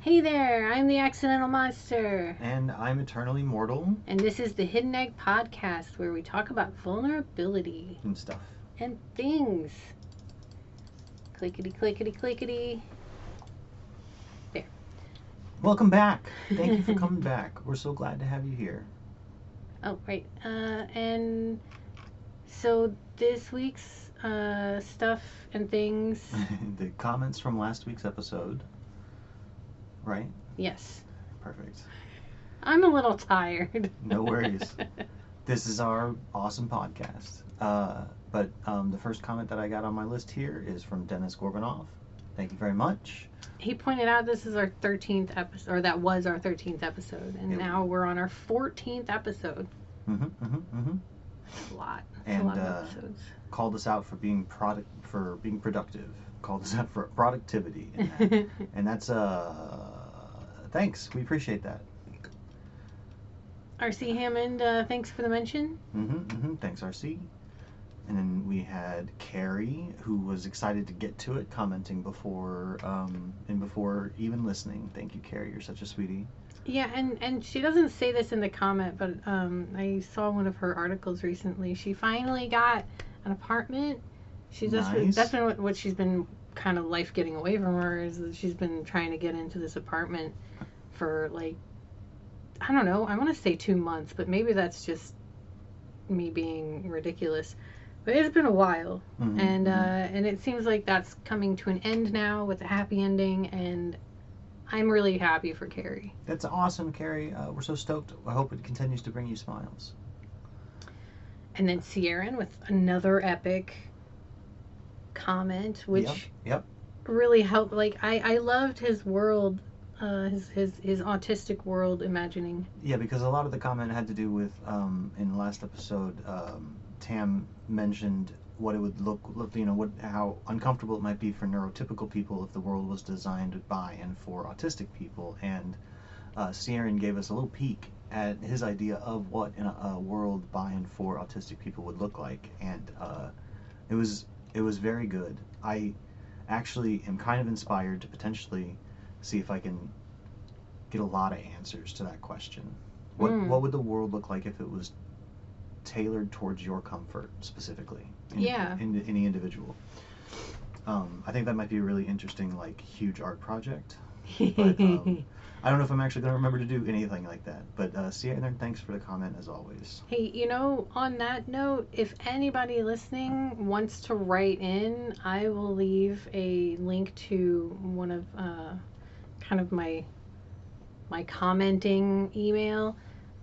Hey there, I'm the Accidental Monster, And I'm eternally mortal and this is the Hidden Egg Podcast where we talk about vulnerability and stuff. and things. Clickety, clickety, clickety. There. Welcome back. Thank you for coming back. We're so glad to have you here. Oh, right. Uh, and so this week's uh, stuff and things. the comments from last week's episode. Right? yes. Perfect. I'm a little tired. No worries. This is our awesome podcast. Uh, but um, the first comment that I got on my list here is from Dennis Gorbanoff. Thank you very much. he pointed out this is our 13th episode, or that was our 13th episode, and now we're on our 14th episode. hmm hmm hmm That's a lot. That's And, a lot uh, of episodes. Called us out for being product for being productive. Called us out for productivity. in that. and that's uh thanks. We appreciate that. RC Hammond, uh, thanks for the mention. Mm-hmm, mm-hmm. Thanks, RC. And then we had Carrie, who was excited to get to it, commenting before um, and before even listening. Thank you, Carrie. You're such a sweetie. Yeah, and and she doesn't say this in the comment, but um, I saw one of her articles recently. She finally got an apartment. She's just Nice. that's been what, what she's been kind of life getting away from her is that she's been trying to get into this apartment for like I don't know. I want to say two months, but maybe that's just me being ridiculous. But it's been a while, Mhm, and uh, mhm. and it seems like that's coming to an end now with a happy ending, and I'm really happy for Carrie. That's awesome, Carrie. Uh, we're so stoked. I hope it continues to bring you smiles. And then Sieran with another epic comment, which Yep. Yep. really helped. Like I, I loved his world, uh, his his his autistic world imagining. Yeah, because a lot of the comment had to do with um, in the last episode, um, Tam mentioned what it would look, look, you know, what how uncomfortable it might be for neurotypical people if the world was designed by and for autistic people, and uh, Sieran gave us a little peek at his idea of what in a, a world by and for autistic people would look like, and uh, it was it was very good. I actually am kind of inspired to potentially see if I can get a lot of answers to that question. What Mm. what would the world look like if it was tailored towards your comfort specifically? In, Yeah. In, any individual. Um, I think that might be a really interesting, like, huge art project. But, um, I don't know if I'm actually going to remember to do anything like that. But uh, Sierra, thanks for the comment as always. Hey, you know, on that note, if anybody listening wants to write in, I will leave a link to one of uh, kind of my my commenting email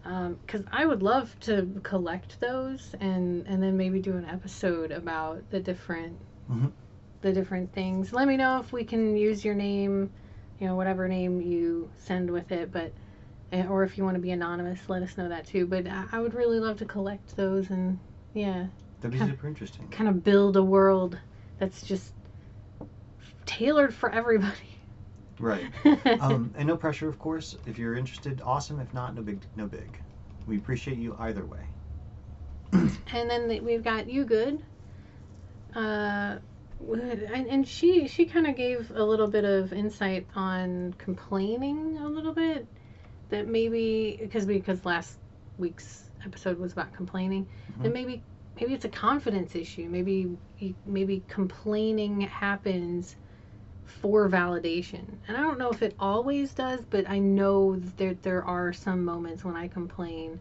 because I would love to collect those and and then maybe do an episode about the different Mhm. the different things. Let me know if we can use your name, you know, whatever name you send with it, but eh, or if you want to be anonymous, let us know that too. But I, I would really love to collect those and yeah, That'd be super interesting. kind of build a world that's just tailored for everybody. Right. Um, and no pressure, of course. If you're interested, awesome. If not, no big, no big. We appreciate you either way. and then the- we've got you good. Uh, and, and she she kind of gave a little bit of insight on complaining a little bit that maybe because because last week's episode was about complaining Mhm. and maybe maybe it's a confidence issue maybe maybe complaining happens for validation and i don't know if it always does but i know that there, there are some moments when i complain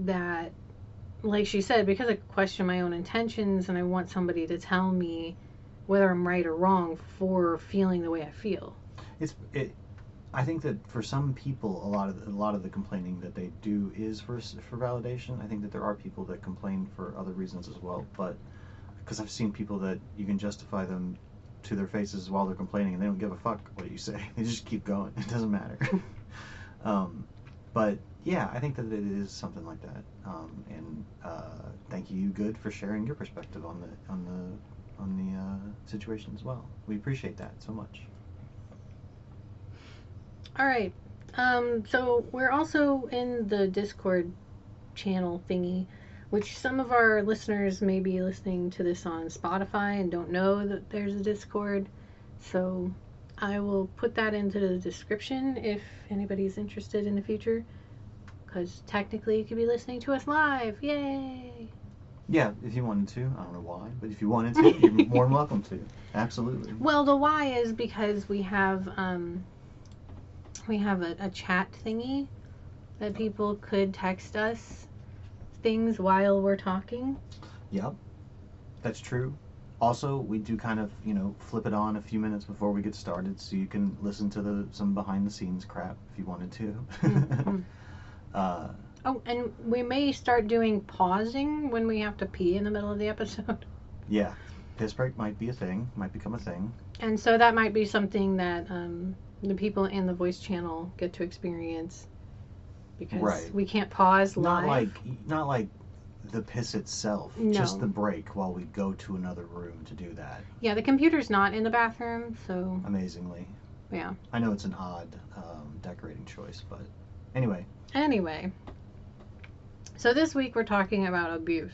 that like she said because i question my own intentions and i want somebody to tell me whether i'm right or wrong for feeling the way i feel It's it. I think that for some people, a lot of the, a lot of the complaining that they do is for for validation. I think that there are people that complain for other reasons as well, but because I've seen people that you can justify them to their faces while they're complaining, and they don't give a fuck what you say. They just keep going. It doesn't matter. um, but yeah, I think that it is something like that. Um, and uh, thank you, good, for sharing your perspective on the on the on the uh, situation as well. We appreciate that so much. All right. Um, so we're also in the Discord channel thingy, which some of our listeners may be listening to this on Spotify and don't know that there's a Discord. So I will put that into the description if anybody's interested in the future. Because technically, you could be listening to us live. Yay! Yeah, if you wanted to. I don't know why, but if you wanted to, you're more than welcome to. Absolutely. Well, the why is because we have um, we have a, a chat thingy that people could text us things while we're talking. Yep, that's true. Also, we do kind of, you know, flip it on a few minutes before we get started, so you can listen to the some behind the scenes crap if you wanted to. Mhm. uh, Oh, and we may start doing pausing when we have to pee in the middle of the episode. yeah, piss break might be a thing, might become a thing. And so that might be something that um, the people in the voice channel get to experience because Right. we can't pause live. Not like, not like the piss itself, No. just the break while we go to another room to do that. Yeah, the computer's not in the bathroom, so Amazingly, yeah. I know it's an odd um, decorating choice, but anyway, Anyway, so this week we're talking about abuse.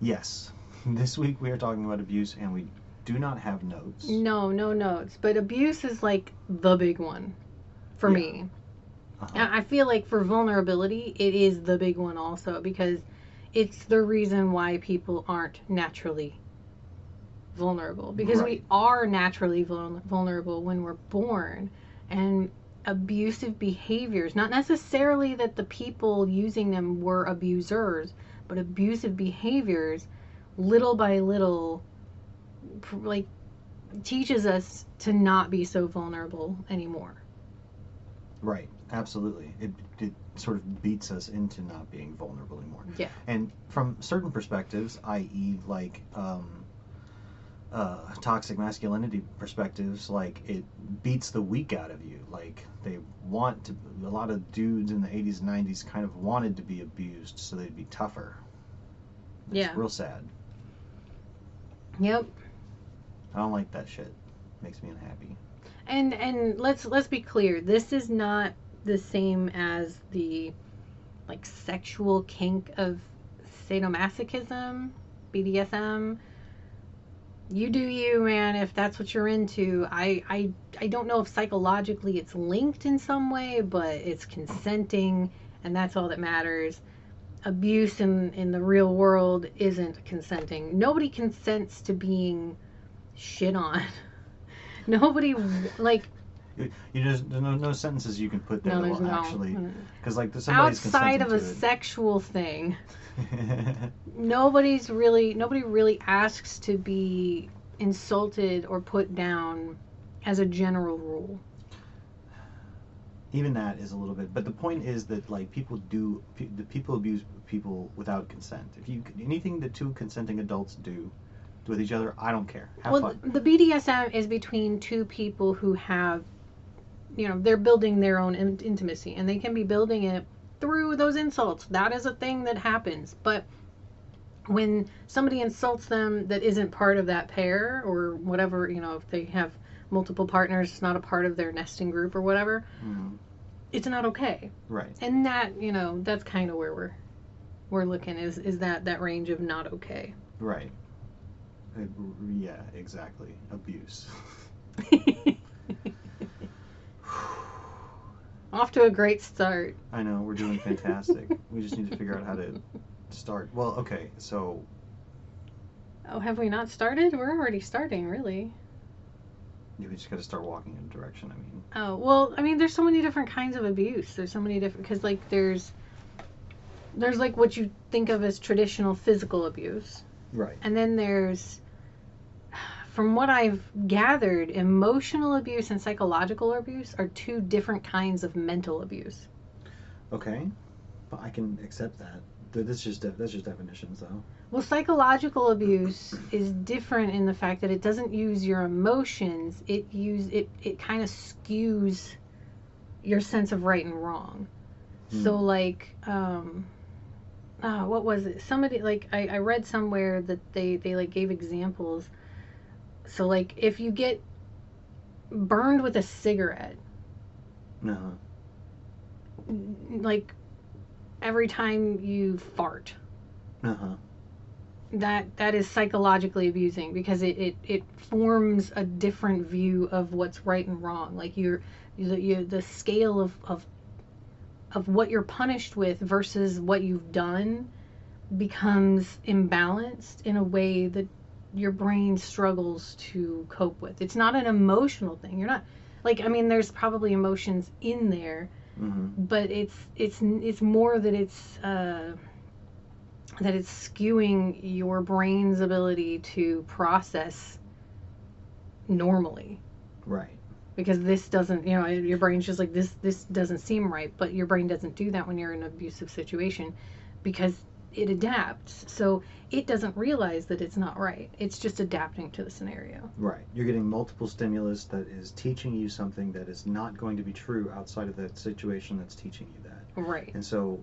yes. This week we are talking about abuse, and we do not have notes. No, no notes, but abuse is like the big one for Yeah. me. Uh-huh. I feel like for vulnerability, it is the big one also because it's the reason why people aren't naturally vulnerable. Because we are naturally vulnerable when we're born. And abusive behaviors not necessarily that the people using them were abusers but abusive behaviors little by little like teaches us to not be so vulnerable anymore. Right, absolutely. It, it sort of beats us into not being vulnerable anymore. Yeah. And from certain perspectives, i.e., like um, uh, toxic masculinity perspectives, like it beats the weak out of you. Like they want to. A lot of dudes in the '80s and '90s kind of wanted to be abused so they'd be tougher. It's Yeah. real sad. yep I don't like that shit. Makes me unhappy. And and let's let's be clear, this is not the same as the like sexual kink of sadomasochism, BDSM. You do you, man, if that's what you're into. I I I don't know if psychologically it's linked in some way, but it's consenting and that's all that matters. Abuse in in the real world isn't consenting. Nobody consents to being shit on. Nobody like You, you just there's no, no sentences you can put there no, that will no. actually mm. because like there's somebody's outside of a sexual thing. Nobody's really nobody really asks to be insulted or put down as a general rule. even that is a little bit but the point is that like people do pe- the people abuse people without consent. If you anything that two consenting adults do with each other i don't care. Have well, fun. the BDSM is between two people who have, you know, they're building their own in- intimacy, and they can be building it through those insults. That is a thing that happens. But when somebody insults them that isn't part of that pair, or whatever, you know, if they have multiple partners, it's not a part of their nesting group or whatever, Mhm. it's not okay. right And that, you know, that's kind of where we're we're looking is is that that range of not okay. right Uh, yeah exactly abuse Off to a great start. i know we're doing fantastic we just need to figure out how to start well okay so Oh, have we not started? We're already starting, really. you just got to start walking in a direction i mean Oh, well, I mean, there's so many different kinds of abuse. There's so many different, because, like, there's, there's, like, what you think of as traditional physical abuse. right And then there's, from what I've gathered, emotional abuse and psychological abuse are two different kinds of mental abuse. okay but i can accept that that's just that's just definitions though Well, psychological abuse is different in the fact that it doesn't use your emotions. It use it it kind of skews your sense of right and wrong. So like um oh, what was it? Somebody like I, I read somewhere that they they like gave examples. So like if you get burned with a cigarette, no like every time you fart, uh-huh that that is psychologically abusing because it, it, it forms a different view of what's right and wrong. Like you're the you, the scale of, of of what you're punished with versus what you've done becomes imbalanced in a way that your brain struggles to cope with. It's not an emotional thing. You're not like I mean there's probably emotions in there, hmm but it's it's it's more that it's uh that it's skewing your brain's ability to process normally Right. because this doesn't you know your brain's just like this this doesn't seem right but your brain doesn't do that when you're in an abusive situation because it adapts so it doesn't realize that it's not right it's just adapting to the scenario Right. You're getting multiple stimulus that is teaching you something that is not going to be true outside of that situation that's teaching you that. right And so,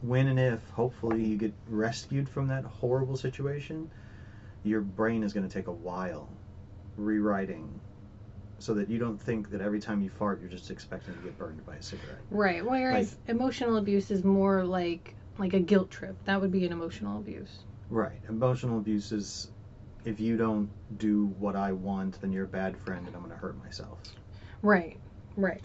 when and if hopefully you get rescued from that horrible situation, your brain is going to take a while rewriting so that you don't think that every time you fart you're just expecting to get burned by a cigarette. right whereas emotional abuse is more like like a guilt trip that would be an emotional abuse Right. Emotional abuse is if you don't do what I want, then you're a bad friend and I'm going to hurt myself. right right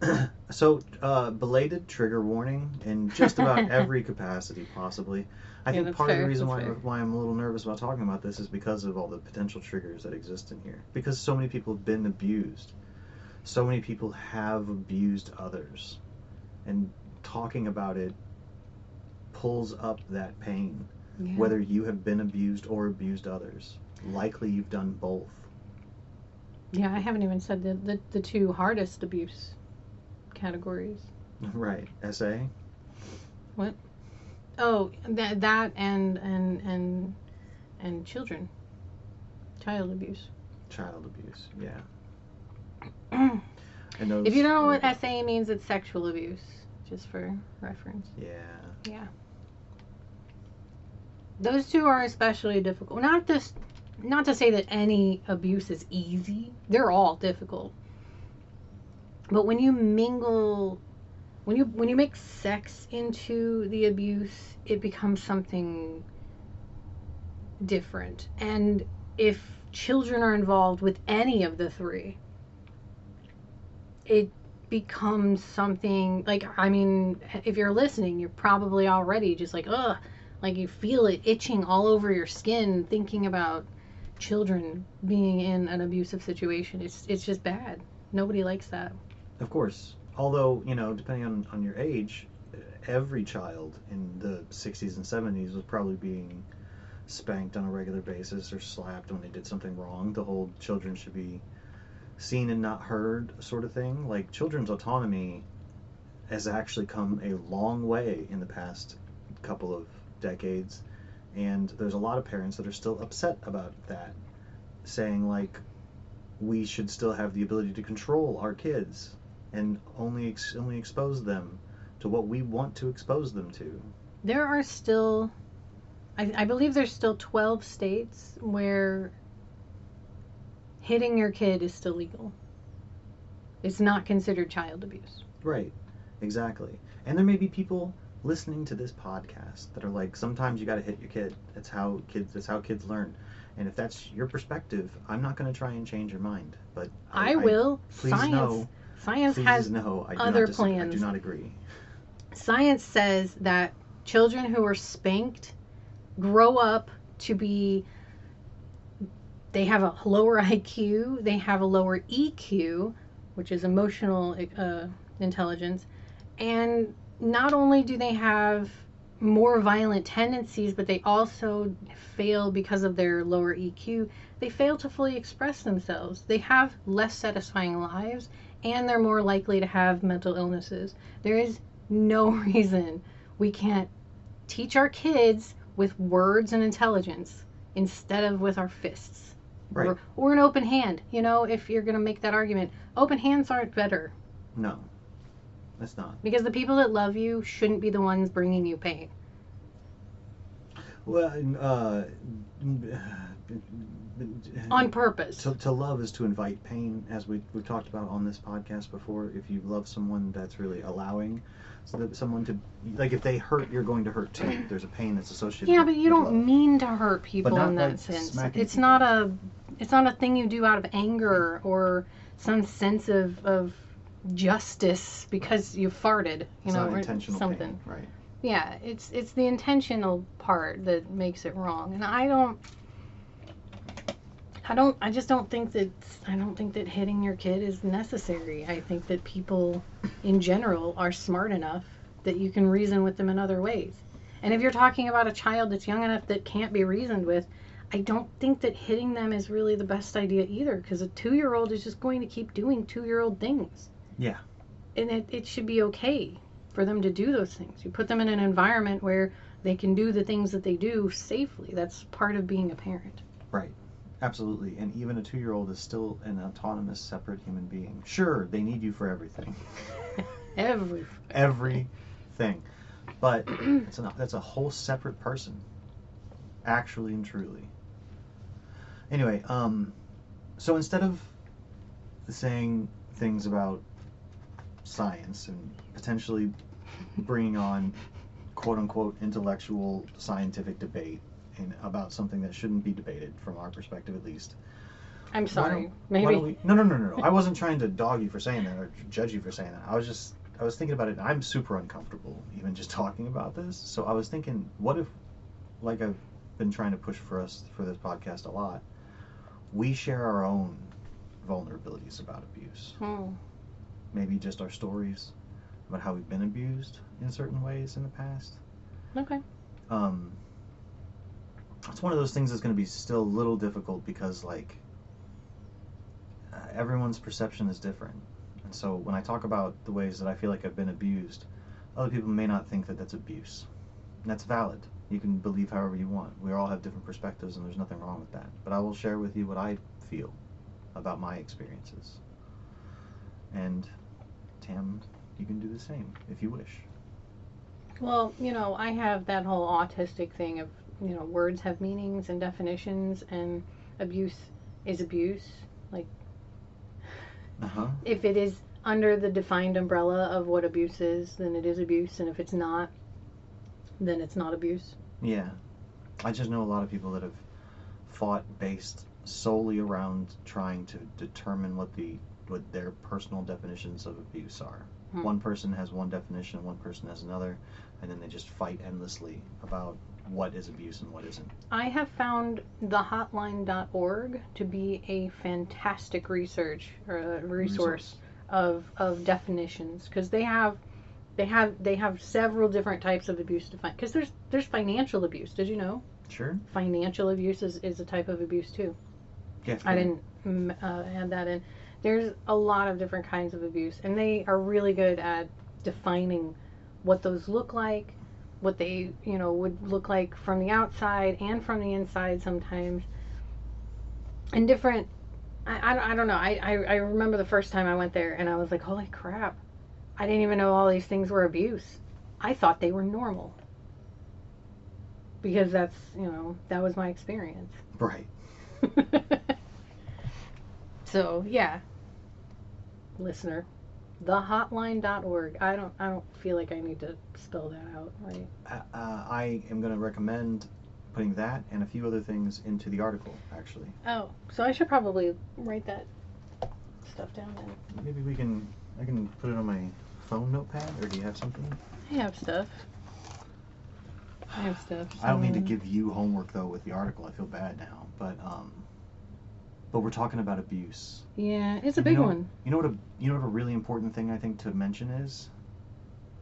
so, uh, belated trigger warning in just about every capacity, possibly. I Yeah, think part of the reason that's why, fair. why I'm a little nervous about talking about this is because of all the potential triggers that exist in here. Because so many people have been abused. So many people have abused others. And talking about it pulls up that pain. yeah. Whether you have been abused or abused others. Likely you've done both. yeah i haven't even said the, the the two hardest abuse categories Right. SA? What? Oh, that that and and and and children, child abuse. Child abuse. Yeah. if And those you don't know what SA means, it's sexual abuse, just for reference. Yeah. Yeah. Those two are especially difficult. Not this, not to say that any abuse is easy. They're all difficult. But when you mingle, when you when you make sex into the abuse, it becomes something different. And if children are involved with any of the three, it becomes something like I mean, if you're listening, you're probably already just like, ugh, like you feel it itching all over your skin thinking about children being in an abusive situation. It's it's just bad. Nobody likes that. Of course. Although, you know, depending on, on your age, every child in the 60s and 70s was probably being spanked on a regular basis or slapped when they did something wrong. The whole children should be seen and not heard sort of thing. Like, children's autonomy has actually come a long way in the past couple of decades. And there's a lot of parents that are still upset about that, saying, like, we should still have the ability to control our kids and only ex- only expose them to what we want to expose them to. There are still, I, I believe there's still 12 states where hitting your kid is still legal. It's not considered child abuse. Right. Exactly. And there may be people listening to this podcast that are like, sometimes you got to hit your kid. That's how kids. That's how kids learn. And if that's your perspective, I'm not going to try and change your mind. But I, will. please Science. know. Science Please has no. I other disagree. I do not agree. science says that children who are spanked grow up to be they have a lower IQ, they have a lower EQ, which is emotional uh, intelligence, and not only do they have more violent tendencies, but they also fail because of their lower EQ. They fail to fully express themselves. They have less satisfying lives, and they're more likely to have mental illnesses. There is no reason we can't teach our kids with words and intelligence instead of with our fists. Right. Or, or an open hand. You know, if you're going to make that argument, open hands aren't better No. Not. because the people that love you shouldn't be the ones bringing you pain. Well, uh, on purpose. To, to love is to invite pain, as we, we've talked about on this podcast before. If you love someone, that's really allowing so that someone to, like, if they hurt, you're going to hurt too. There's a pain that's associated yeah, but you don't love. mean to hurt people in that like sense. It's people. not a it's not a thing you do out of anger or some sense of of justice because you farted, you It's know, or something. pain, right? Yeah, it's it's the intentional part that makes it wrong. And I don't I don't I just don't think that I don't think that hitting your kid is necessary. I think that people in general are smart enough that you can reason with them in other ways. And if you're talking about a child that's young enough that can't be reasoned with, I don't think that hitting them is really the best idea either because a 2-year-old is just going to keep doing 2-year-old things. Yeah. And it, it should be okay for them to do those things. You put them in an environment where they can do the things that they do safely. That's part of being a parent. Right. Absolutely. And even a two year old is still an autonomous, separate human being. Sure, they need you for everything. Every Everything. But it's an, that's a whole separate person. Actually and truly. Anyway, um, so instead of saying things about science and potentially bringing on quote unquote intellectual scientific debate in, about something that shouldn't be debated from our perspective at least. I'm sorry. Maybe we, no, no, no, no, no. I wasn't trying to dog you for saying that or judge you for saying that. I was just, I was thinking about it. I'm super uncomfortable even just talking about this. So I was thinking, what if, like I've been trying to push for us for this podcast a lot, we share our own vulnerabilities about abuse. Hmm. Maybe just our stories about how we've been abused in certain ways in the past. Okay. um, it's one of those things that's going to be still a little difficult because like uh, everyone's perception is different. And so when i talk about the ways that i feel like i've been abused other people may not think that that's abuse. And that's valid. You can believe however you want. We all have different perspectives and there's nothing wrong with that. But i will share with you what i feel about my experiences. And tam you can do the same if you wish Well, you know, I have that whole autistic thing of, you know, words have meanings and definitions, and abuse is abuse. Like, uh-huh If it is under the defined umbrella of what abuse is, then it is abuse, and if it's not, then it's not abuse. Yeah. I just know a lot of people that have fought based solely around trying to determine what the what their personal definitions of abuse are. Hmm. One person has one definition, one person has another, and then they just fight endlessly about what is abuse and what isn't. I have found thehotline.org to be a fantastic research or a resource of of definitions because they have they have they have several different types of abuse defined because there's there's financial abuse did you know Sure. financial abuse is, is a type of abuse too Yeah. i didn't mm, uh, add that in there's a lot of different kinds of abuse and they are really good at defining what those look like what they you know would look like from the outside and from the inside sometimes. And different I, I, don't- I don't know I, I, I remember the first time i went there and i was like holy crap. I didn't even know all these things were abuse. I thought they were normal. Because that's you know that was my experience. Right. so yeah listener thehotline.org i don't i don't feel like i need to spell that out right Uh, uh, I am going to recommend putting that and a few other things into the article, actually. oh so i should probably write that stuff down then Maybe we can, I can put it on my phone notepad, or do you have something? i have stuff i have stuff I don't mean to give you homework though with the article. I feel bad now, but um, but we're talking about abuse. yeah it's a And big you know, one You know what a you know what a really important thing I think to mention is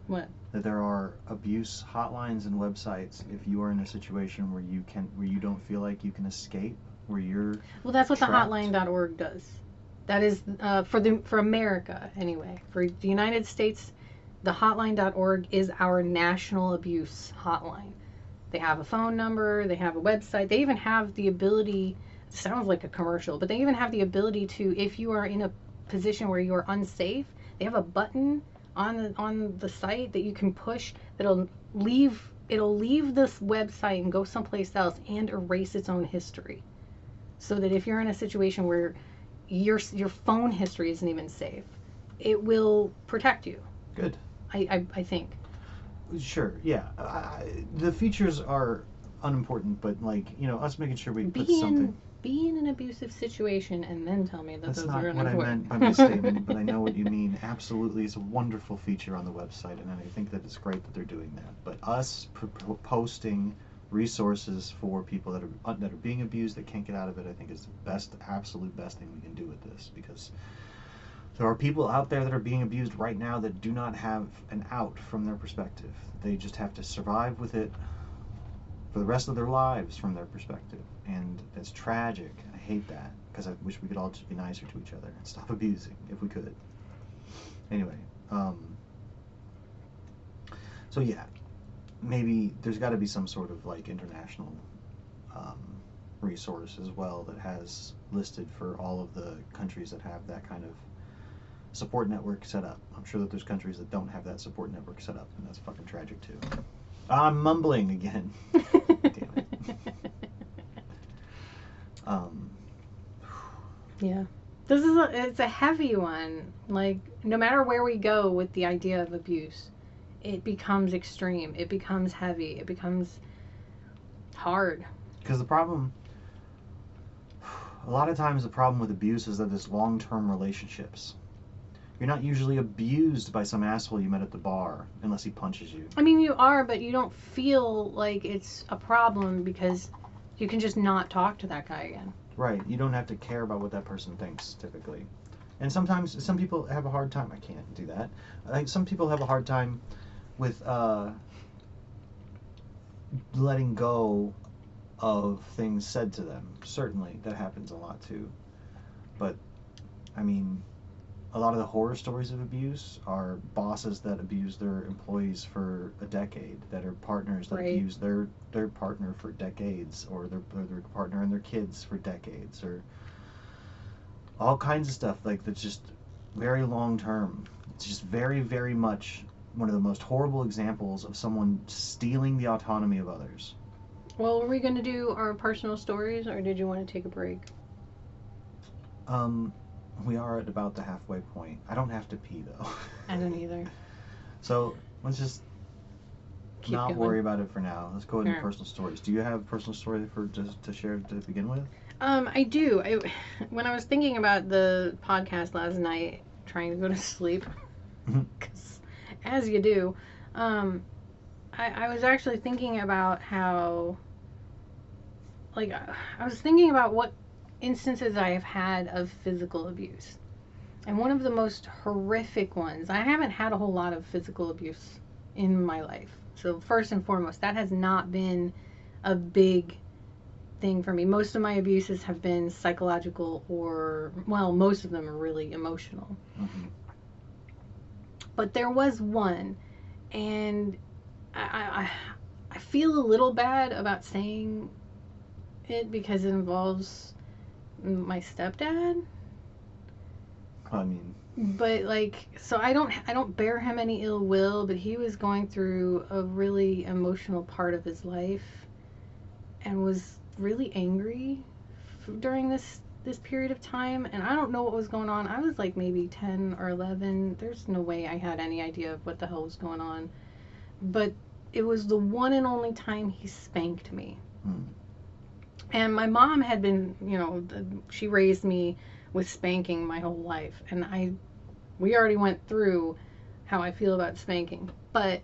What? that there are abuse hotlines and websites if you are in a situation where you can where you don't feel like you can escape, where you're Well, that's what trapped. the hotline.org does. That is uh, for the for America anyway. For the United States, the hotline.org is our national abuse hotline. They have a phone number, they have a website, they even have the ability it sounds like a commercial, but they even have the ability to if you are in a position where you are unsafe, they have a button on the on the site that you can push that'll leave it'll leave this website and go someplace else and erase its own history. so that if you're in a situation where your your phone history isn't even safe, it will protect you. Good. I I, I think. Sure. Yeah. I, the features are unimportant, but like you know, us making sure we Be put something. Be in an abusive situation and then tell me that That's those not are what I meant by my statement, but I know what you mean. Absolutely, it's a wonderful feature on the website, and I think that it's great that they're doing that. But us posting resources for people that are uh, that are being abused that can't get out of it, I think is the best, absolute best thing we can do with this because there are people out there that are being abused right now that do not have an out from their perspective. They just have to survive with it for the rest of their lives from their perspective, and it's tragic. I hate that because I wish we could all just be nicer to each other and stop abusing if we could. Anyway, um, so yeah, maybe there's got to be some sort of like international um, resource as well that has listed for all of the countries that have that kind of support network set up. I'm sure that there's countries that don't have that support network set up, and that's fucking tragic too. I'm mumbling again. Damn it. Um, Yeah. This is a it's a heavy one. Like no matter where we go with the idea of abuse, it becomes extreme. It becomes heavy. It becomes hard. Because the problem, a lot of times, the problem with abuse is that it's long term relationships. You're not usually abused by some asshole you met at the bar unless he punches you. I mean, you are, but you don't feel like it's a problem because you can just not talk to that guy again. Right. You don't have to care about what that person thinks typically. And sometimes some people have a hard time. I can't do that. Like some people have a hard time with uh, letting go of things said to them. Certainly, that happens a lot too. But I mean, a lot of the horror stories of abuse are bosses that abuse their employees for a decade, that are partners that Right. abuse their their partner for decades, or their or their partner and their kids for decades, or all kinds of stuff like that's just very long term. It's just very very much one of the most horrible examples of someone stealing the autonomy of others. Well, are we going to do our personal stories or did you want to take a break? Um, we are at about the halfway point. I don't have to pee though. I don't either. So let's just Keep not going. worry about it for now. Let's go into personal stories. Do you have a personal story for to, to share to begin with? Um, I do. I, when I was thinking about the podcast last night, trying to go to sleep, Mhm. 'cause as you do, um, I, I was actually thinking about how, like, I was thinking about what instances I have had of physical abuse. And one of the most horrific ones, I haven't had a whole lot of physical abuse in my life. So, first and foremost, that has not been a big thing for me. Most of my abuses have been psychological or, well, most of them are really emotional. Mhm. But there was one, and I, I, I feel a little bad about saying it because it involves my stepdad. I mean, But like, so I don't, I don't bear him any ill will. But he was going through a really emotional part of his life, and was really angry f- during this this period of time and I don't know what was going on. I was like maybe 10 or 11. There's no way I had any idea of what the hell was going on. But it was the one and only time he spanked me. Hmm. And my mom had been, you know, she raised me with spanking my whole life and I we already went through how I feel about spanking. But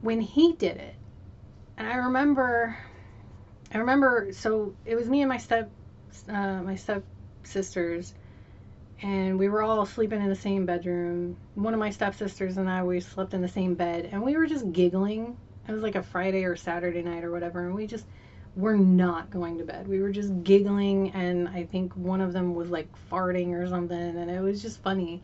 when he did it, and I remember I remember so it was me and my step uh, my step sisters and we were all sleeping in the same bedroom. One of my stepsisters and I we slept in the same bed and we were just giggling. It was like a Friday or Saturday night or whatever and we just were not going to bed. We were just giggling and I think one of them was like farting or something and it was just funny.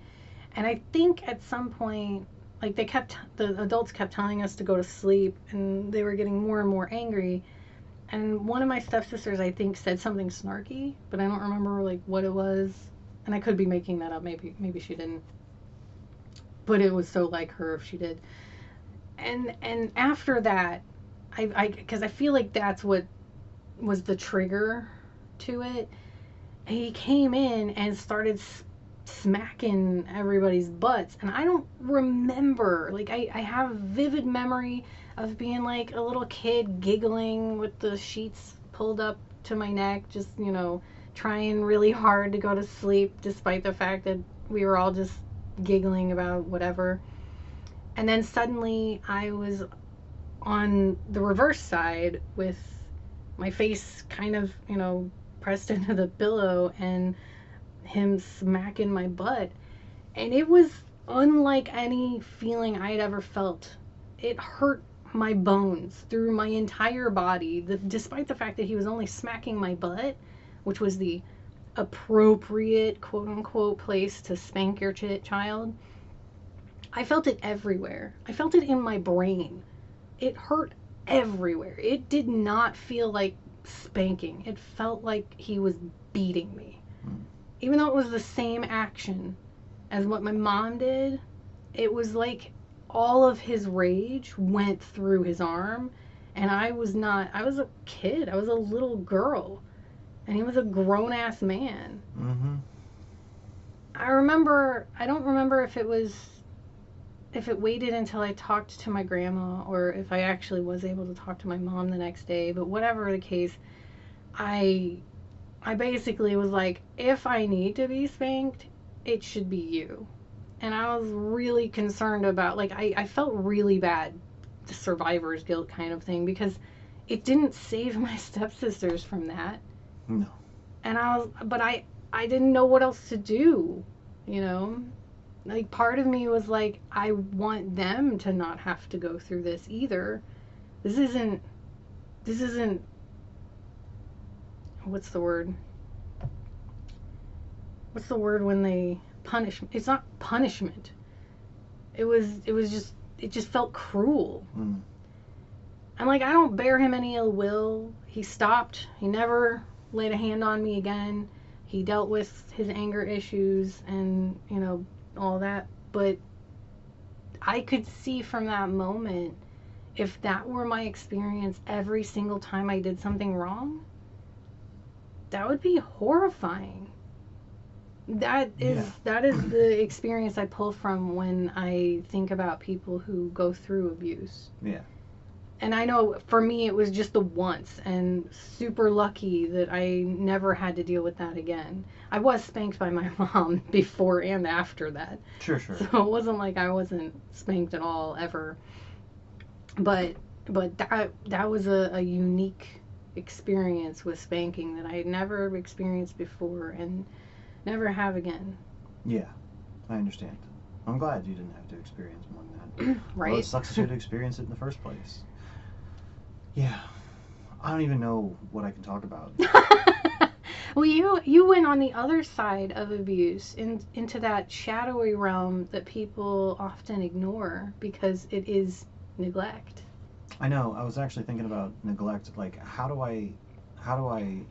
And I think at some point like they kept the adults kept telling us to go to sleep and they were getting more and more angry. And one of my stepsisters i think said something snarky but i don't remember like what it was. And i could be making that up. Maybe maybe she didn't. But it was so like her if she did. And and after that i i because i feel like that's what was the trigger to it. He came in and started smacking everybody's butts. And I don't remember, like, I, I have vivid memory of being like a little kid giggling with the sheets pulled up to my neck, just, you know, trying really hard to go to sleep despite the fact that we were all just giggling about whatever. And then suddenly I was on the reverse side with my face kind of, you know, pressed into the pillow and him smacking my butt. And it was unlike any feeling I had ever felt. It hurt my bones through my entire body, the, despite the fact that he was only smacking my butt, which was the appropriate quote unquote place to spank your ch- child. I felt it everywhere. I felt it in my brain. It hurt everywhere. It did not feel like spanking. It felt like he was beating me. Mm. Even though it was the same action as what my mom did, it was like all of his rage went through his arm and I was not I was a kid. I was a little girl. And he was a grown ass man. Mm-hmm. I remember I don't remember if it was if it waited until I talked to my grandma or if I actually was able to talk to my mom the next day, but whatever the case, I I basically was like if I need to be spanked, it should be you. And I was really concerned about like I, I felt really bad the survivor's guilt kind of thing because it didn't save my stepsisters from that No. and I was, but I, I didn't know what else to do, you know. Like part of me was like, I want them to not have to go through this either. This isn't, this isn't. What's the word? What's the word when they punish? It's not punishment. It was, it was just, it just felt cruel. Mm. I'm like, I don't bear him any ill will. He stopped. He never laid a hand on me again. He dealt with his anger issues and, you know, all that. But I could see from that moment if that were my experience every single time I did something wrong, that would be horrifying. That is Yeah. that is the experience I pull from when I think about people who go through abuse Yeah. And I know for me it was just the once and super lucky that I never had to deal with that again. I was spanked by my mom before and after that. Sure. Sure. So it wasn't like I wasn't spanked at all ever. But but that that was a, a unique experience with spanking that I had never experienced before and never have again. Yeah. I understand. I'm glad you didn't have to experience more than that. right? Well, it sucks that you had to experience it in the first place. Yeah. I don't even know what I can talk about. well, you you went on the other side of abuse in, into that shadowy realm that people often ignore because it is neglect. I know. I was actually thinking about neglect. Like, how do I, how do I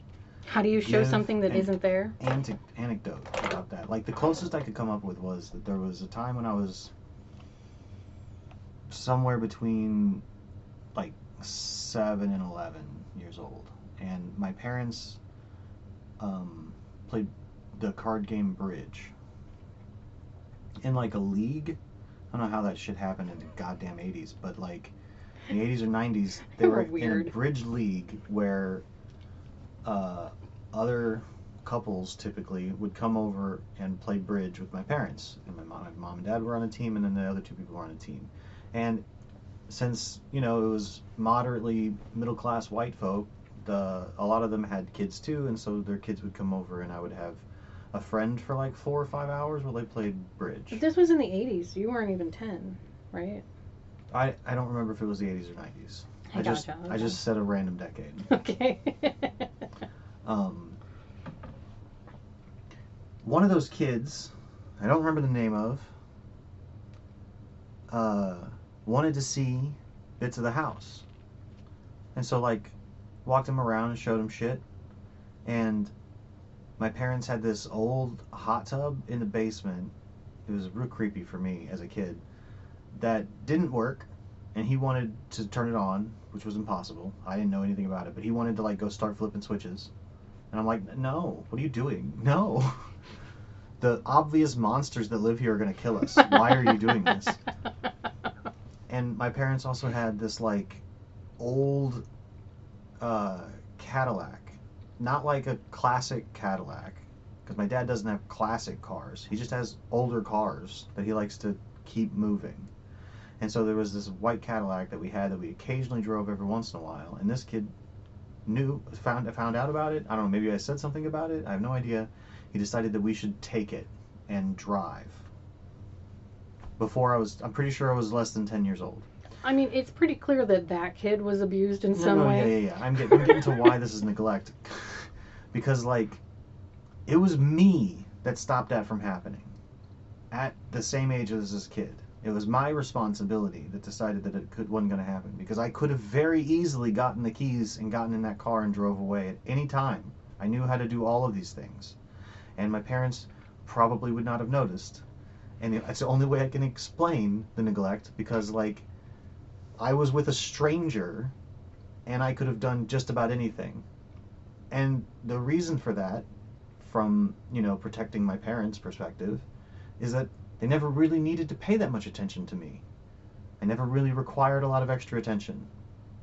How do you show something that not there? antic- anecdote about that? Like, the closest I could come up with was that there was a time when I was somewhere between seven and eleven years old, and my parents um, played the card game Bridge in like a league. I don't know how that shit happened in the goddamn 80s, but like in the 80s or 90s, they were in a bridge league where uh, other couples typically would come over and play bridge with my parents. And my mom, my mom and dad were on a team, and then the other two people were on a team. And since you know it was moderately middle class white folk, the a lot of them had kids too, and so their kids would come over, and I would have a friend for like four or five hours while they played bridge. But this was in the 80s. You weren't even 10, right? I, I don't remember if it was the 80s or 90s. I I just gotcha, I just said a random decade. Okay. Um, one of those kids, I don't remember the name of, uh, wanted to see bits of the house, and so like walked him around and showed him shit, and my parents had this old hot tub in the basement. It was real creepy for me as a kid. That didn't work, and he wanted to turn it on, which was impossible. I didn't know anything about it, but he wanted to like go start flipping switches, and I'm like, no, what are you doing? No. The obvious monsters that live here are gonna kill us. Why are you doing this? And my parents also had this like old uh, Cadillac, not like a classic Cadillac, because my dad doesn't have classic cars. He just has older cars that he likes to keep moving. And so there was this white Cadillac that we had that we occasionally drove every once in a while. And this kid knew, found found out about it. I don't know. Maybe I said something about it. I have no idea. He decided that we should take it and drive. Before I was, I'm pretty sure I was less than ten years old. I mean, it's pretty clear that that kid was abused in some no, no, way. Yeah, yeah, yeah. I'm, get, I'm getting to why this is neglect. because, like, it was me that stopped that from happening at the same age as this kid. It was my responsibility that decided that it could, wasn't going to happen because I could have very easily gotten the keys and gotten in that car and drove away at any time. I knew how to do all of these things. And my parents probably would not have noticed. And it's the only way I can explain the neglect because, like, I was with a stranger and I could have done just about anything. And the reason for that, from, you know, protecting my parents' perspective, is that they never really needed to pay that much attention to me. I never really required a lot of extra attention.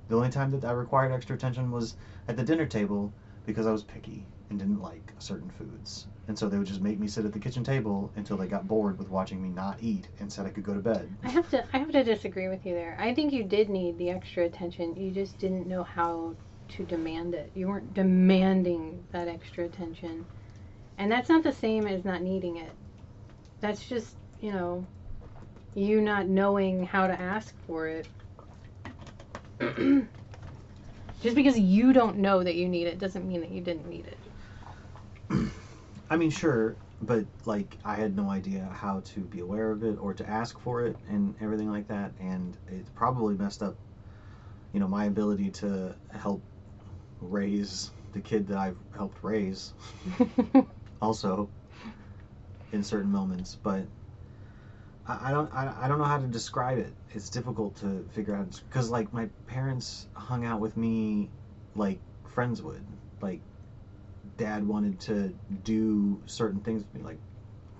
The only time that I required extra attention was at the dinner table because I was picky and didn't like certain foods. And so they would just make me sit at the kitchen table until they got bored with watching me not eat and said I could go to bed. I have to I have to disagree with you there. I think you did need the extra attention. You just didn't know how to demand it. You weren't demanding that extra attention. And that's not the same as not needing it. That's just, you know, you not knowing how to ask for it. just because you don't know that you need it doesn't mean that you didn't need it. I mean, sure, but like I had no idea how to be aware of it or to ask for it and everything like that, and it probably messed up, you know, my ability to help raise the kid that I've helped raise. also, in certain moments, but I, I don't I, I don't know how to describe it. It's difficult to figure out because like my parents hung out with me like friends would like dad wanted to do certain things with me, like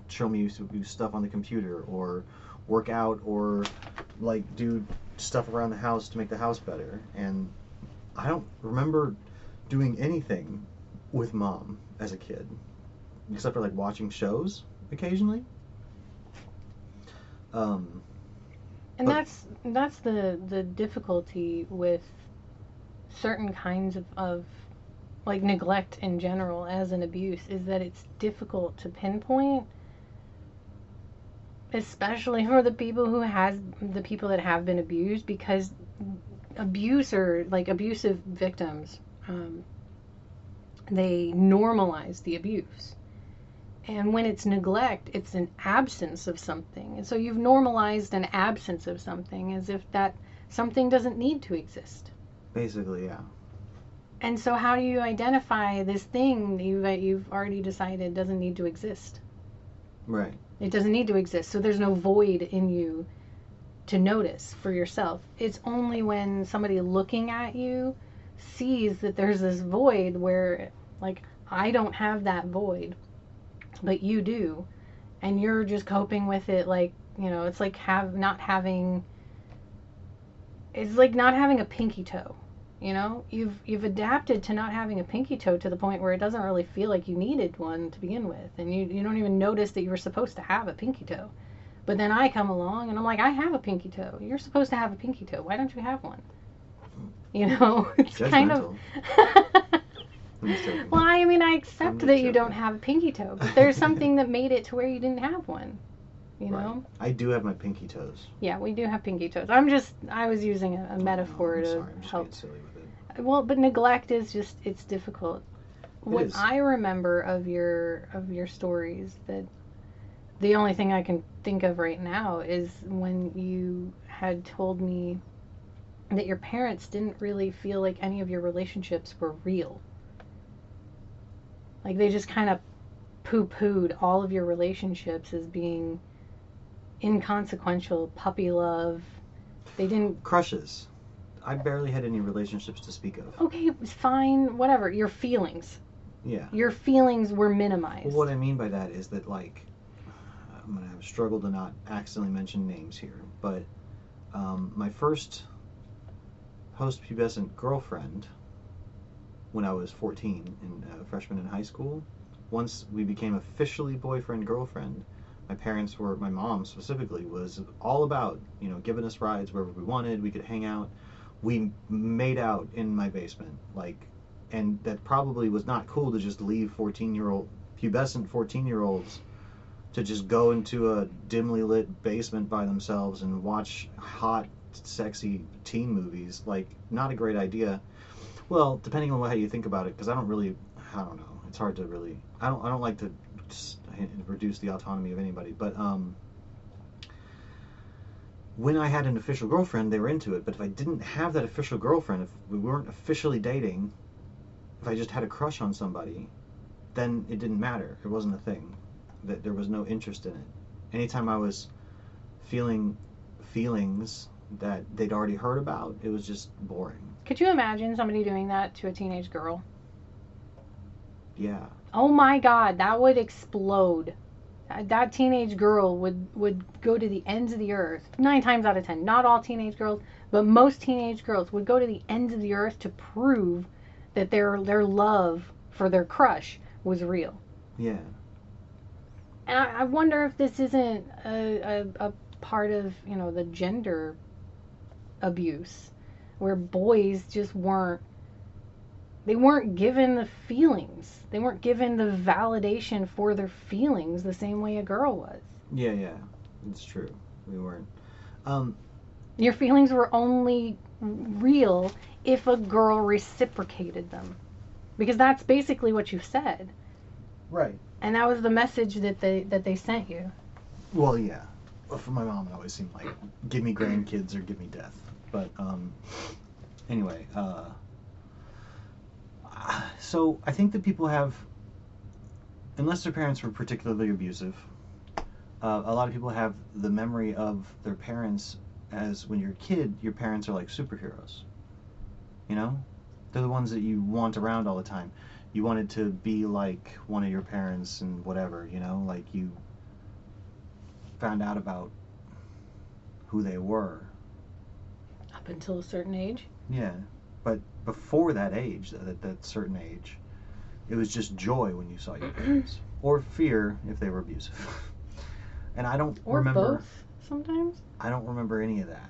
show me stuff on the computer or work out or like do stuff around the house to make the house better. And I don't remember doing anything with mom as a kid, except for like watching shows occasionally. Um, And But- that's that's the the difficulty with certain kinds of, of like neglect in general as an abuse is that it's difficult to pinpoint especially for the people who has the people that have been abused because abuser like abusive victims um, they normalize the abuse. And when it's neglect it's an absence of something. And so you've normalized an absence of something as if that something doesn't need to exist. Basically, yeah. And so how do you identify this thing that you- that you've already decided doesn't need to exist? Right. it doesn't need to exist so there's no void in you to notice for yourself. It's only when somebody looking at you sees that there's this void where like i don't have that void but you do and you're just coping with it like you know it's like have not having it's like not having a pinky toe you know you've you've adapted to not having a pinky toe to the point where it doesn't really feel like you needed one to begin with and you, you don't even notice that you were supposed to have a pinky toe. But then i come along and i'm like i have a pinky toe. You're supposed to have a pinky toe. Why don't you have one? You know it's kind of I'm just joking. well i mean i accept that you don't have a pinky toe but there's something that made it to where you didn't have one you Right. know? I do have my pinky toes. yeah we do have pinky toes. I'm just i was using a, a oh, metaphor I'm to sorry, I'm just help well but neglect is just it's difficult what is. i remember of your of your stories that the only thing i can think of right now is when you had told me that your parents didn't really feel like any of your relationships were real like they just kind of poo-pooed all of your relationships as being inconsequential puppy love they didn't Crushes. I barely had any relationships to speak of. Okay, fine, whatever. Your feelings. Yeah. Your feelings were minimized. Well, what I mean by that is that like I'm gonna have a struggle to not accidentally mention names here, but um, my first post-pubescent girlfriend when I was 14 and uh, freshman in high school. Once we became officially boyfriend girlfriend, my parents were my mom specifically was all about you know giving us rides wherever we wanted. We could hang out. We made out in my basement, like, and that probably was not cool to just leave 14 year old pubescent 14 year olds to just go into a dimly lit basement by themselves and watch hot sexy teen movies like not a great idea. Well depending on how you think about it because i don't really i don't know. It's hard to really i don't i don't like to reduce the autonomy of anybody but um when i had an official girlfriend they were into it but if i didn't have that official girlfriend if we weren't officially dating if i just had a crush on somebody then it didn't matter. It wasn't a thing. That there was no interest in it. Anytime i was feeling feelings that they'd already heard about it was just boring. Could you imagine somebody doing that to a teenage girl? yeah. Oh my god, that would explode. That- That teenage girl would would go to the ends of the earth. 9 times out of 10. Not all teenage girls, but most teenage girls would go to the ends of the earth to prove that their their love for their crush was real. yeah And I, I wonder if this isn't a, a, a part of, you know, the gender abuse where boys just weren't they weren't given the feelings. They weren't given the validation for their feelings the same way a girl was. yeah yeah it's true we weren't um Your feelings were only real if a girl reciprocated them. Because that's basically what you said. right And that was the message that they that they sent you. well yeah well, for my mom it always seemed like give me grandkids or give me death but um anyway uh so i think that people have unless their parents were particularly abusive uh, a lot of people have the memory of their parents as when you're a kid your parents are like superheroes. You know? They're the ones that you want around all the time. You wanted to be like one of your parents and whatever you know? Like you found out about who they were. Up until a certain age. yeah. But before that age that, that, certain age it was just joy when you saw your parents or fear if they were abusive and i don't Or remember both sometimes. I don't remember any of that.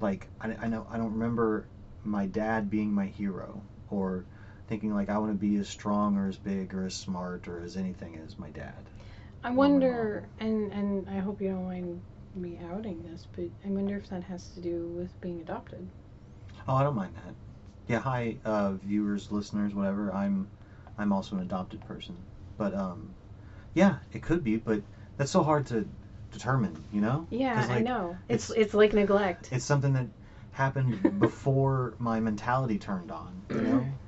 Like I, I know I don't remember my dad being my hero or thinking like I want to be as strong or as big or as smart or as anything as my dad. I wonder, and and I hope you don't mind me outing this, but I wonder if that has to do with being adopted. Oh, I don't mind that. Yeah, hi uh, viewers, listeners, whatever. I'm I'm also an adopted person. But um yeah, it could be, but that's so hard to determine, you know? Yeah, 'Cause, I like, know. It's it's- it's like neglect. It's something that happened before my mentality turned on, you know?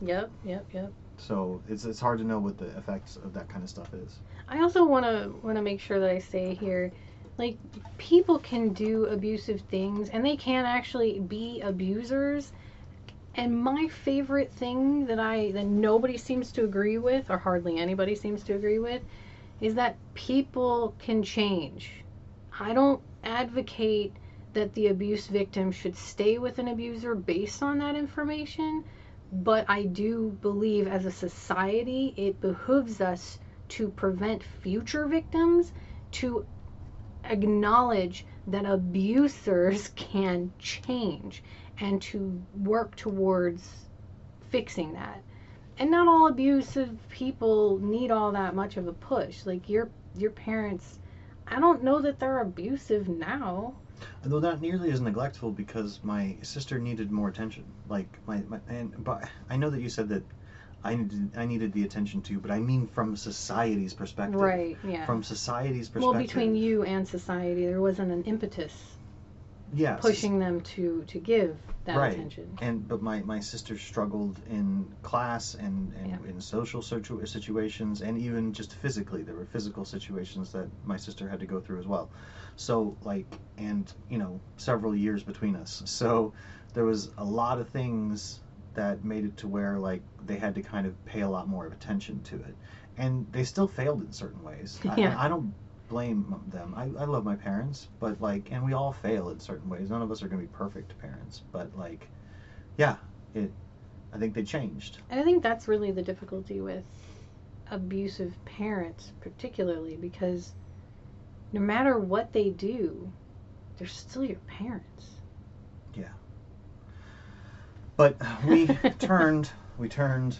Yep, yep, yep. So it's it's hard to know what the effects of that kind of stuff is. I also want to want to make sure that I say here, like people can do abusive things and they can actually be abusers. And my favorite thing that I that nobody seems to agree with, or hardly anybody seems to agree with, is that people can change. I don't advocate that the abuse victim should stay with an abuser based on that information, but I do believe as a society it behooves us to prevent future victims to acknowledge that abusers can change and to work towards fixing that. And not all abusive people need all that much of a push. Like your your parents I don't know that they're abusive now. Though not nearly as neglectful because my sister needed more attention. Like my, my and but I know that you said that I needed I needed the attention too, but I mean from society's perspective. Right, yeah. From society's perspective. well, between you and society there wasn't an impetus. yeah, pushing them to to give that Right. attention. and but my my sister struggled in class and and Yeah. in social situ- situations and even just physically there were physical situations that my sister had to go through as well so like and you know several years between us so there was a lot of things that made it to where like they had to kind of pay a lot more of attention to it. And they still failed in certain ways. I- Yeah. I, I don't blame them. I, I love my parents but like and we all fail in certain ways. None of us are going to be perfect parents but like yeah it i think they changed. And I think that's really the difficulty with abusive parents, particularly because no matter what they do, they're still your parents. But we turned we turned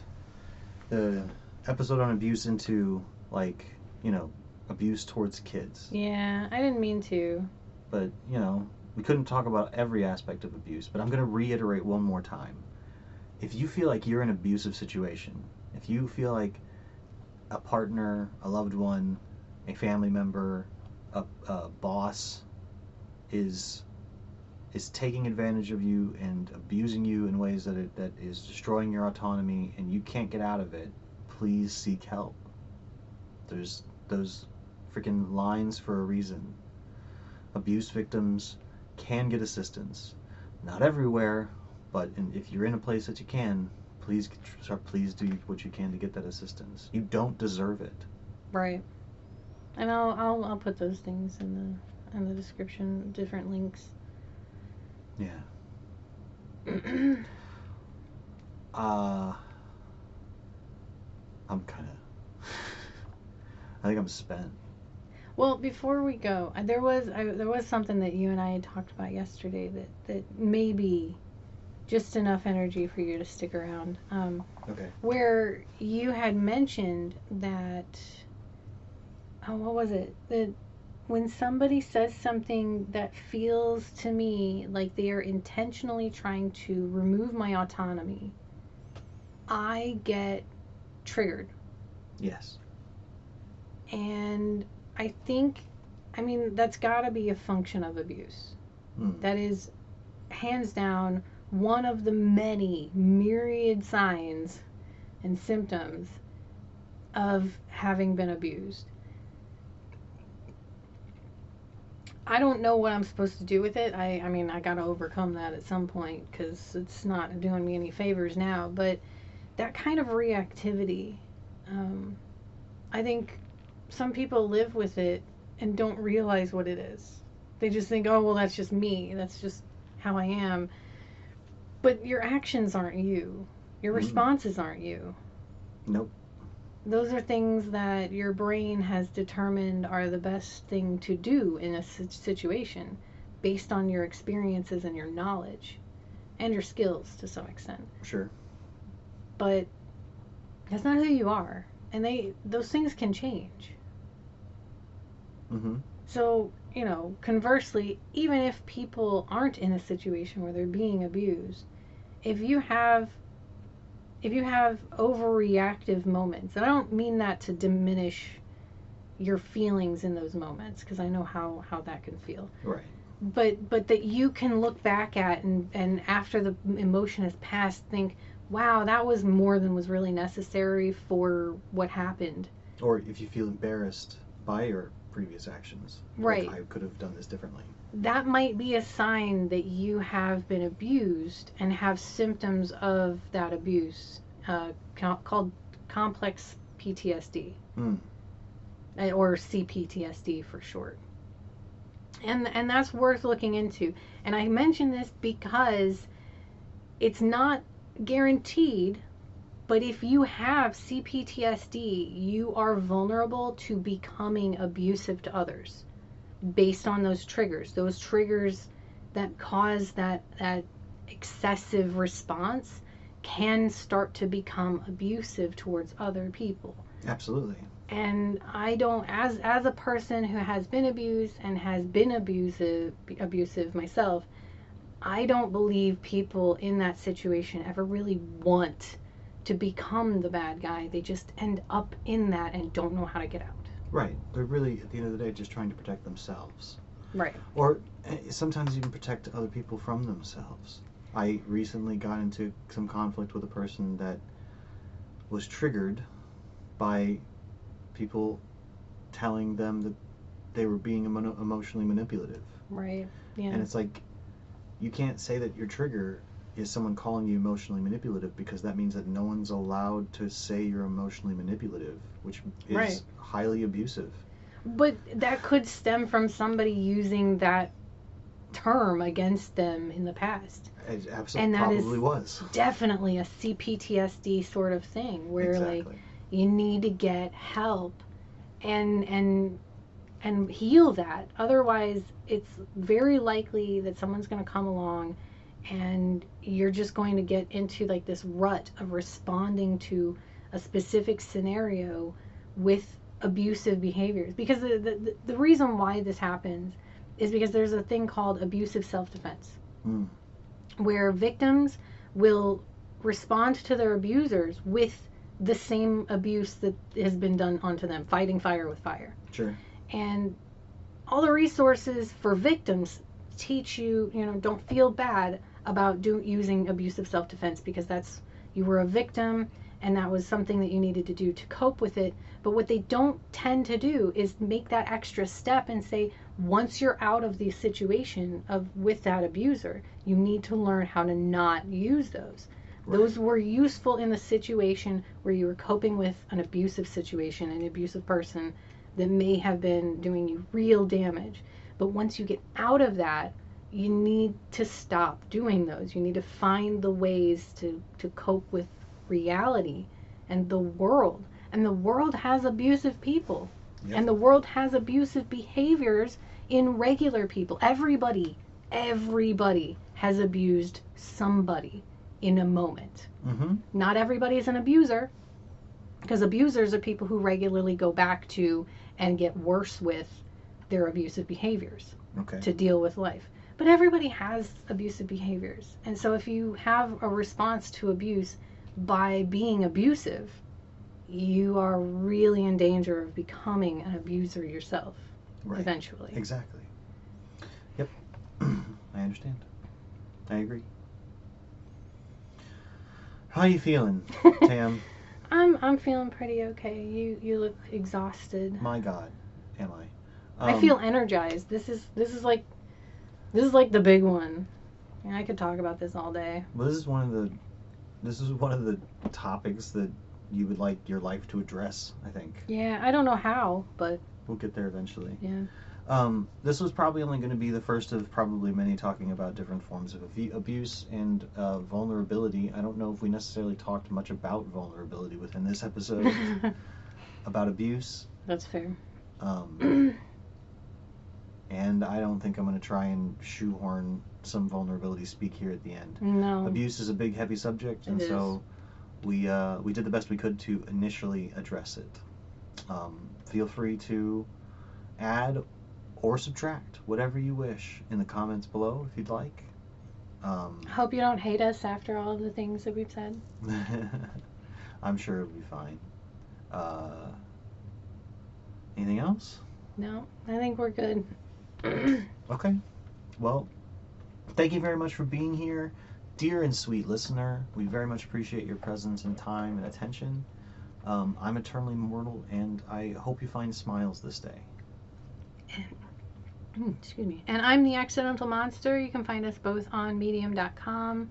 the episode on abuse into like you know abuse towards kids Yeah, I didn't mean to. but you know we couldn't talk about every aspect of abuse but i'm going to reiterate one more time if you feel like you're in an abusive situation if you feel like a partner a loved one a family member a, a boss is is taking advantage of you and abusing you in ways that it, that is destroying your autonomy and you can't get out of it please seek help there's those freaking lines for a reason abuse victims can get assistance. Not everywhere, but in, if you're in a place that you can, please tr- please do what you can to get that assistance. You don't deserve it. Right. And I'll I'll I'll put those things in the in the description, different links. Yeah. Uh I'm kind of I think I'm spent. Well, before we go, uh, there was I, there was something that you and I had talked about yesterday that that maybe just enough energy for you to stick around. Um, Okay. where you had mentioned that oh, what was it? That when somebody says something that feels to me like they are intentionally trying to remove my autonomy, I get triggered. Yes. And I think, I mean, that's got to be a function of abuse. Mm. That is, hands down, one of the many myriad signs and symptoms of having been abused. I don't know what I'm supposed to do with it. I, I mean, I got to overcome that at some point because it's not doing me any favors now. But that kind of reactivity, um, I think some people live with it and don't realize what it is. They just think, oh, well, that's just me. That's just how I am. But your actions aren't you, your Mhm. responses aren't you. Nope. Those are things that your brain has determined are the best thing to do in a situation based on your experiences and your knowledge and your skills to some extent. Sure. But that's not who you are. And they those things can change. Mhm. So, you know, conversely, even if people aren't in a situation where they're being abused, if you have if you have overreactive moments, and I don't mean that to diminish your feelings in those moments because I know how how that can feel. Right. But but that you can look back at and and after the emotion has passed think, "Wow, that was more than was really necessary for what happened." Or if you feel embarrassed by your previous actions. Right. Like, I could have done this differently. that might be a sign that you have been abused and have symptoms of that abuse uh, ca- called complex PTSD Mm. uh, or CPTSD for short. And and that's worth looking into. And I mention this because it's not guaranteed, but if you have CPTSD, you are vulnerable to becoming abusive to others based on those triggers. Those triggers that cause that that excessive response can start to become abusive towards other people Absolutely. and I don't as as a person who has been abused and has been abusive abusive myself, I don't believe people in that situation ever really want to become the bad guy. They just end up in that and don't know how to get out. Right. They're really, at the end of the day, just trying to protect themselves. Right. Or eh, sometimes even protect other people from themselves. I recently got into some conflict with a person that was triggered by people telling them that they were being emo- emotionally manipulative. Right. Yeah. And it's like, you can't say that your trigger is someone calling you emotionally manipulative because that means that no one's allowed to say you're emotionally manipulative, which is Right. highly abusive. But that could stem from somebody using that term against them in the past. It And absolutely that is- was. Definitely a CPTSD sort of thing where like you need to get help and and and heal that. Otherwise, it's very likely that someone's going to come along and you're just going to get into like this rut of responding to a specific scenario with abusive behaviors because the, the, the reason why this happens is because there's a thing called abusive self-defense Mm. where victims will respond to their abusers with the same abuse that has been done onto them fighting fire with fire Sure. and all the resources for victims teach you you know don't feel bad about do, using abusive self-defense because that's you were a victim and that was something that you needed to do to cope with it but what they don't tend to do is make that extra step and say once you're out of the situation of with that abuser you need to learn how to not use those Right. those were useful in the situation where you were coping with an abusive situation an abusive person that may have been doing you real damage. But once you get out of that, you need to stop doing those. You need to find the ways to, to cope with reality and the world. And the world has abusive people. Yep. And the world has abusive behaviors in regular people. Everybody, everybody has abused somebody in a moment. Mm-hmm. Not everybody is an abuser because abusers are people who regularly go back to and get worse with their abusive behaviors Okay. to deal with life. But everybody has abusive behaviors. And so if you have a response to abuse by being abusive, you are really in danger of becoming an abuser yourself Right. eventually. Exactly. Yep. I understand. I agree. How you feeling, Tam? I'm I'm feeling pretty okay. You you look exhausted. My God, am I? I Um, feel energized. This is this is like this is like the big one. And I could talk about this all day. Well, this is one of the. This is one of the topics that you would like your life to address. I think Yeah, I don't know how, but we'll get there eventually. yeah. Um, this was probably only going to be the first of probably many talking about different forms of abuse and uh, vulnerability. I don't know if we necessarily talked much about vulnerability within this episode about abuse. That's fair. Um, and I don't think I'm going to try and shoehorn some vulnerability speak here at the end. no. Abuse is a big, heavy subject, and It so we uh, we did the best we could to initially address it. Um, feel free to add or subtract whatever you wish in the comments below if you'd like. Um, Hope you don't hate us after all of the things that we've said. I'm sure it'll be fine. Uh, anything else? No, I think we're good. Okay. Well, thank you very much for being here. Dear and sweet listener, we very much appreciate your presence and time and attention. Um, I'm eternally mortal, and I hope you find smiles this day. Mm, Excuse me. And I'm the Accidental Monster. You can find us both on medium.com.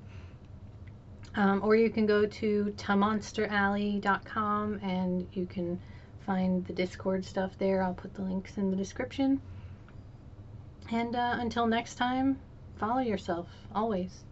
Um, or you can go to tamonsteralley.com and you can find the Discord stuff there. I'll put the links in the description. And uh, until next time, follow yourself always.